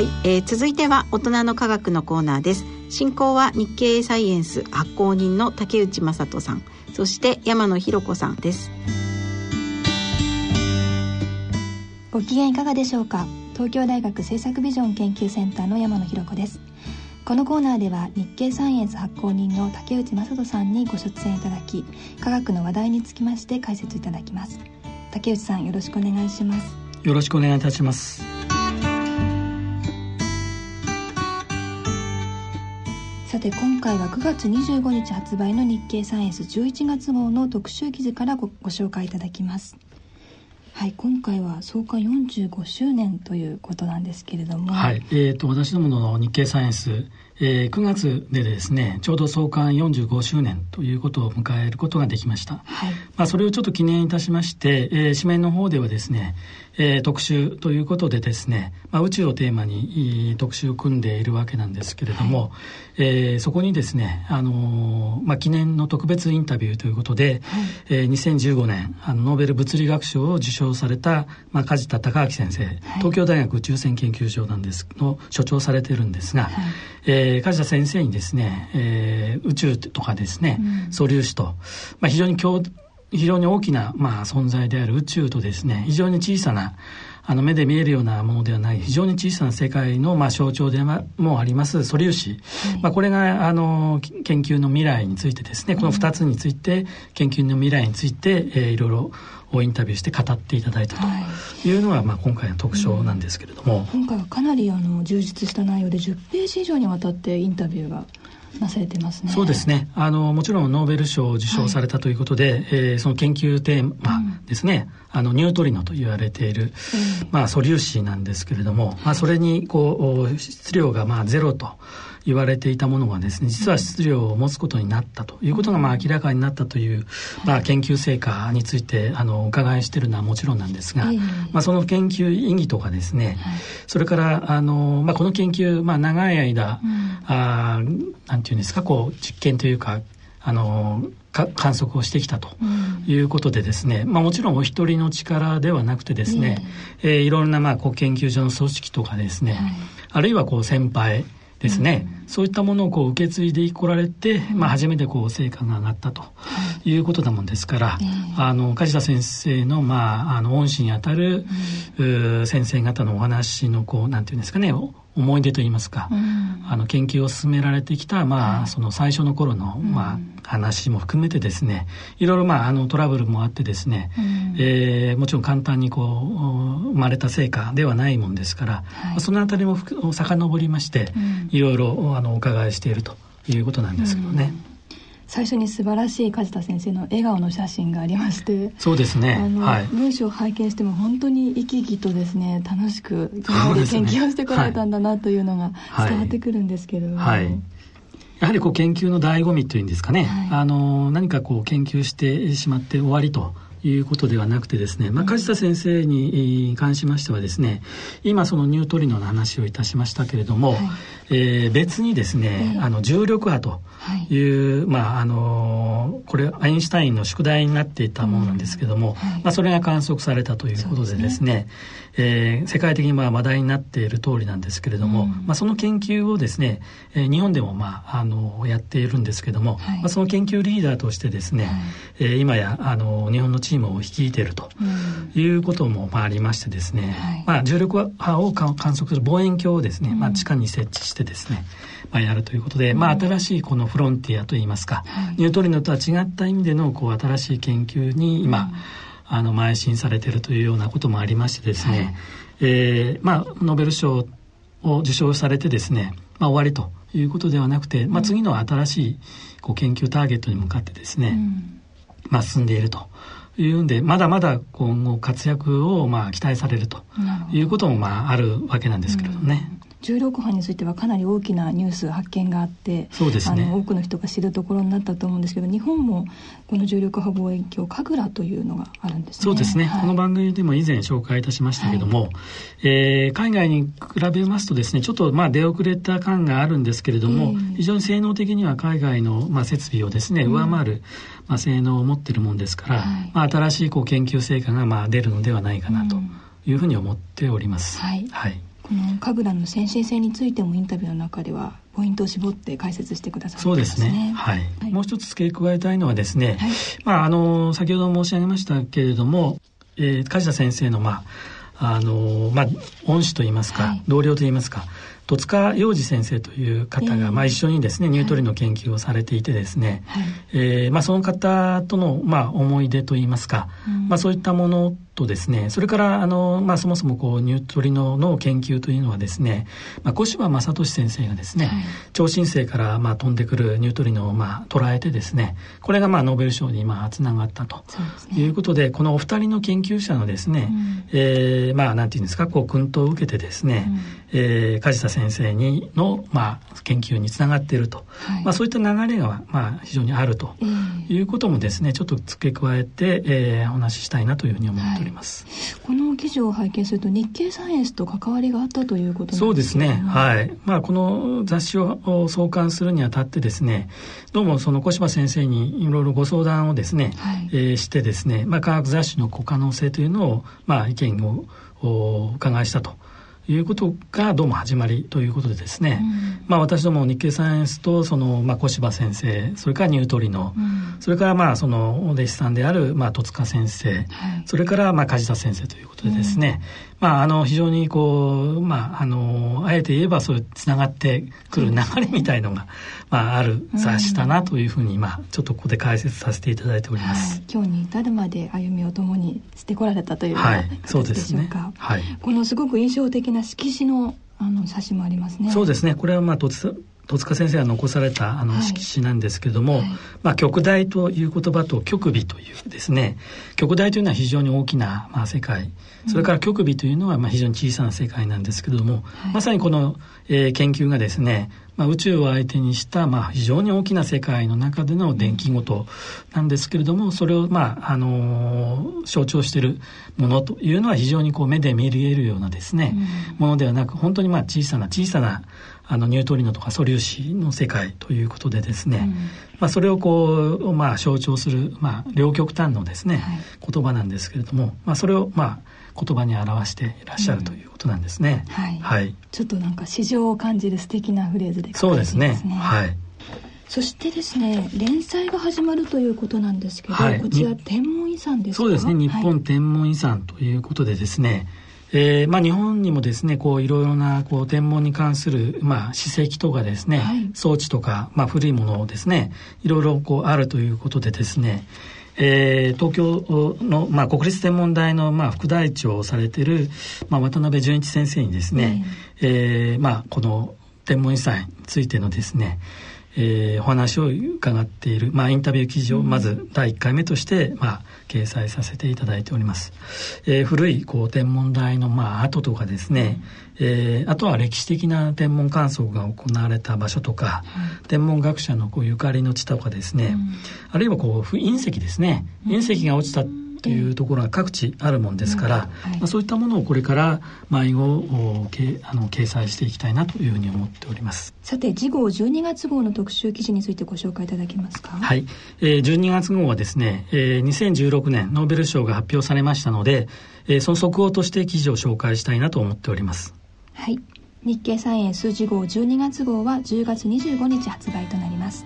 はい、えー、続いては大人の科学のコーナーです。進行は日経サイエンス発行人の竹内正人さんそして山野博子さんです。ご機嫌いかがでしょうか？東京大学政策ビジョン研究センターの山野博子です。このコーナーでは日経サイエンス発行人の竹内正人さんにご出演いただき科学の話題につきまして解説いただきます。竹内さんよろしくお願いします。よろしくお願いいたしますさて今回は9月25日発売の日経サイエンス11月号の特集記事からごご紹介いただきます。はい今回は創刊45周年ということなんですけれども。はいえーと、私どもの日経サイエンス、えー、9月でですねちょうど創刊45周年ということを迎えることができました、はい。まあ、それをちょっと記念いたしまして、えー、紙面の方ではですねえー、特集ということでですね、まあ、宇宙をテーマに特集を組んでいるわけなんですけれども、はい、えー、そこにですね、あのー、まあ、記念の特別インタビューということで、はい、えー、2015年あのノーベル物理学賞を受賞された、まあ、梶田隆明先生、はい、東京大学宇宙船研究所なんですの所長されてるんですが、はい、えー、梶田先生にですね、えー、宇宙とかですね、うん、素粒子と、まあ、非常に共非常に大きな、まあ、存在である宇宙とですね非常に小さなあの目で見えるようなものではない非常に小さな世界の、まあ、象徴でもあります素粒子、はい、まあ、これがあの研究の未来についてですね。この2つについて、研究の未来について、えー、いろいろインタビューして語っていただいたとい。うのが、はい、まあ、今回の特徴なんですけれども、うん、今回はかなりあの充実した内容で10ページ以上にわたってインタビューがなされてますね。そうですね。あのもちろんノーベル賞を受賞されたということで、はい、えー、その研究テーマですね、うん、あのニュートリノと言われている、うん、まあ素粒子なんですけれども、まあそれにこう質量がまあゼロと。言われていたものがですね実は質量を持つことになったということがまあ明らかになったという、まあ、研究成果についてあのお伺いしているのはもちろんなんですが、まあ、その研究意義とかですね、それからあの、まあ、この研究、まあ、長い間、うん、あなんていうんですかこう実験というかあの観測をしてきたということでですね、うん、まあ、もちろんお一人の力ではなくてですね、えー、いろんなまあこう研究所の組織とかですね、はい、あるいはこう先輩ですね、うん、そういったものをこう受け継いでこられて、うん、まあ、初めてこう成果が上がったということだもんですから、あの梶田先生の,、まあ、あの恩師にあたる、うん、先生方のお話のこうなんていうんですかね思い出といいますか、うん、あの研究を進められてきた、まあ、その最初の頃の、まあ、話も含めてですねいろいろ、まあ、あのトラブルもあってですね、うん、えー、もちろん簡単にこう生まれた成果ではないもんですから、はい、そのあたりも遡りまして、いろいろあのお伺いしているということなんですけどね。うん。最初に素晴らしい梶田先生の笑顔の写真がありまして。そうですね。あの、はい、文章を拝見しても本当に生き生きとですね楽しく今まで研究をしてこられたんだなというのが伝わってくるんですけど、はい、はいやはりこう研究の醍醐味というんですかね、はい、あの何かこう研究してしまって終わりということではなくてですね、まあ、梶田先生に関しましてはですね今そのニュートリノの話をいたしましたけれども、はい、えー、別にですね、あの重力波とい。う、はい、まああのこれアインシュタインの宿題になっていたものなんですけども、うん。はい、まあ、それが観測されたということでですねえー、世界的にまあ話題になっている通りなんですけれども、うん、まあ、その研究をですね、えー、日本でもまああのやっているんですけども、はい、まあ、その研究リーダーとしてですね、はい、えー、今やあの日本のチームを率いているということもまあありましてですね、はい、まあ、重力波を観測する望遠鏡をですね、まあ、地下に設置してですね、まあ、やるということで、まあ、新しいこのフロンティアといいますか、ニュートリノとは違った意味でのこう新しい研究に今、うん。あの邁進されているというようなこともありましてですね、はい、えー、まあ、ノーベル賞を受賞されてですね、まあ、終わりということではなくて、まあ、次の新しいこう研究ターゲットに向かってですね、うん、まあ、進んでいるというんでまだまだ今後活躍をまあ期待されるということもまああるわけなんですけれどもね。うん重力波についてはかなり大きなニュース発見があってそうです、ね、あの多くの人が知るところになったと思うんですけど日本もこの重力波望遠鏡神楽というのがあるんですね。そうですね、はい、この番組でも以前紹介いたしましたけども、はい、えー、海外に比べますとですねちょっとまあ出遅れた感があるんですけれども、えー、非常に性能的には海外のまあ設備をですね上回る、うんまあ、性能を持っているもんですから、はい、まあ、新しいこう研究成果がまあ出るのではないかなというふうに思っております。はい、はいこの神楽の先進性についてもインタビューの中ではポイントを絞って解説してくださってそうですね、はい、はい、もう一つ付け加えたいのはですね、はい、まああの先ほど申し上げましたけれども、えー、梶田先生のまああのまあ恩師といいますか、はい、同僚といいますか戸塚洋二先生という方が、まあ、一緒にですねニュートリノ研究をされていてですね、はい、えー、まあ、その方との、まあ、思い出といいますか、うん、まあ、そういったものとですねそれからあの、まあ、そもそもこうニュートリノの研究というのはですね、まあ、小柴正俊先生がですね、はい、超新星からまあ飛んでくるニュートリノをまあ捉えてですねこれがまあノーベル賞にまあつながったということで、ね、このお二人の研究者のですね、うん、えー、まあなんていうんですかこう薫陶を受けてですね、うん、えー、梶田先生にのまあ研究につながっていると、はい、まあそういった流れがまあ非常にあるということもですねちょっと付け加えて、えー、お話ししたいなというふうに思っております。ります。この記事を拝見すると日経サイエンスと関わりがあったということそうですね。はい。まあこの雑誌を創刊するにあたってですね、どうもその小柴先生にいろいろご相談をですね、はい、えー、してですね、まあ科学雑誌の可能性というのをまあ意見をお伺いしたと。いうことがどうも始まりということでですね、うん、まあ私ども日経サイエンスとその、まあ、小柴先生それからニュートリノ、うん、それからまあそのお弟子さんである、まあ、戸塚先生、はい、それからまあ梶田先生ということでですね、うん、まああの非常にこうまああのあえて言えばそういうつながってくる流れみたいのが、まあある雑誌だなというふうに、まあちょっとここで解説させていただいております。はい、今日に至るまで歩みを共にしてこられたというような形でしょうか。はい、ねはい、このすごく印象的な色紙のあの写真もありますね。そうですね。これはまあ戸塚先生が残されたあの色紙なんですけれども、はい、まあ、極大という言葉と極微というですね。極大というのは非常に大きな、まあ、世界。それから極微というのはまあ非常に小さな世界なんですけれども、はい、まさにこの、えー、研究がですね、まあ、宇宙を相手にした、まあ、非常に大きな世界の中での電気ごとなんですけれどもそれを、まああのー、象徴しているものというのは非常にこう目で見えるようなですね、うん、ものではなく本当にまあ小さな小さなあのニュートリノとか素粒子の世界ということでですね、うん、まあ、それをこう、まあ、象徴する、まあ、両極端のですね、はい、言葉なんですけれども、まあ、それを、まあ、言葉に表していらっしゃるということなんですね。うん、はい、はい、ちょっとなんか市場を感じる素敵なフレーズで、ね、そうですね。はい。そしてですね連載が始まるということなんですけど、はい、こちら天文遺産ですそうですね。日本天文遺産ということでですね、えーまあ、日本にもですねこういろいろなこう天文に関する、まあ、史跡とかですね、はい、装置とか、まあ、古いものをですねいろいろこうあるということでですねえー、東京の、まあ、国立天文台の、まあ、副台長をされている、まあ、渡辺淳一先生にですね、えー、えー、まあ、この天文遺産についてのですね、えー、お話を伺っている、まあ、インタビュー記事をまず第1回目として、まあ、掲載させていただいております。えー、古いこう天文台の、まあ、跡とかですね、えー、あとは歴史的な天文観測が行われた場所とか、うん、天文学者のこうゆかりの地とかですね、うん、あるいはこう隕石ですね、隕石が落ちたというところが各地あるもんですから、はい、まあ、そういったものをこれから迷子をけあの掲載していきたいなというふうに思っております。さて次号12月号の特集記事についてご紹介いただけますか？はい、えー、12月号はですね、えー、2016年ノーベル賞が発表されましたので、えー、その速報として記事を紹介したいなと思っております。はい。日経サイエンス次号12月号は10月25日発売となります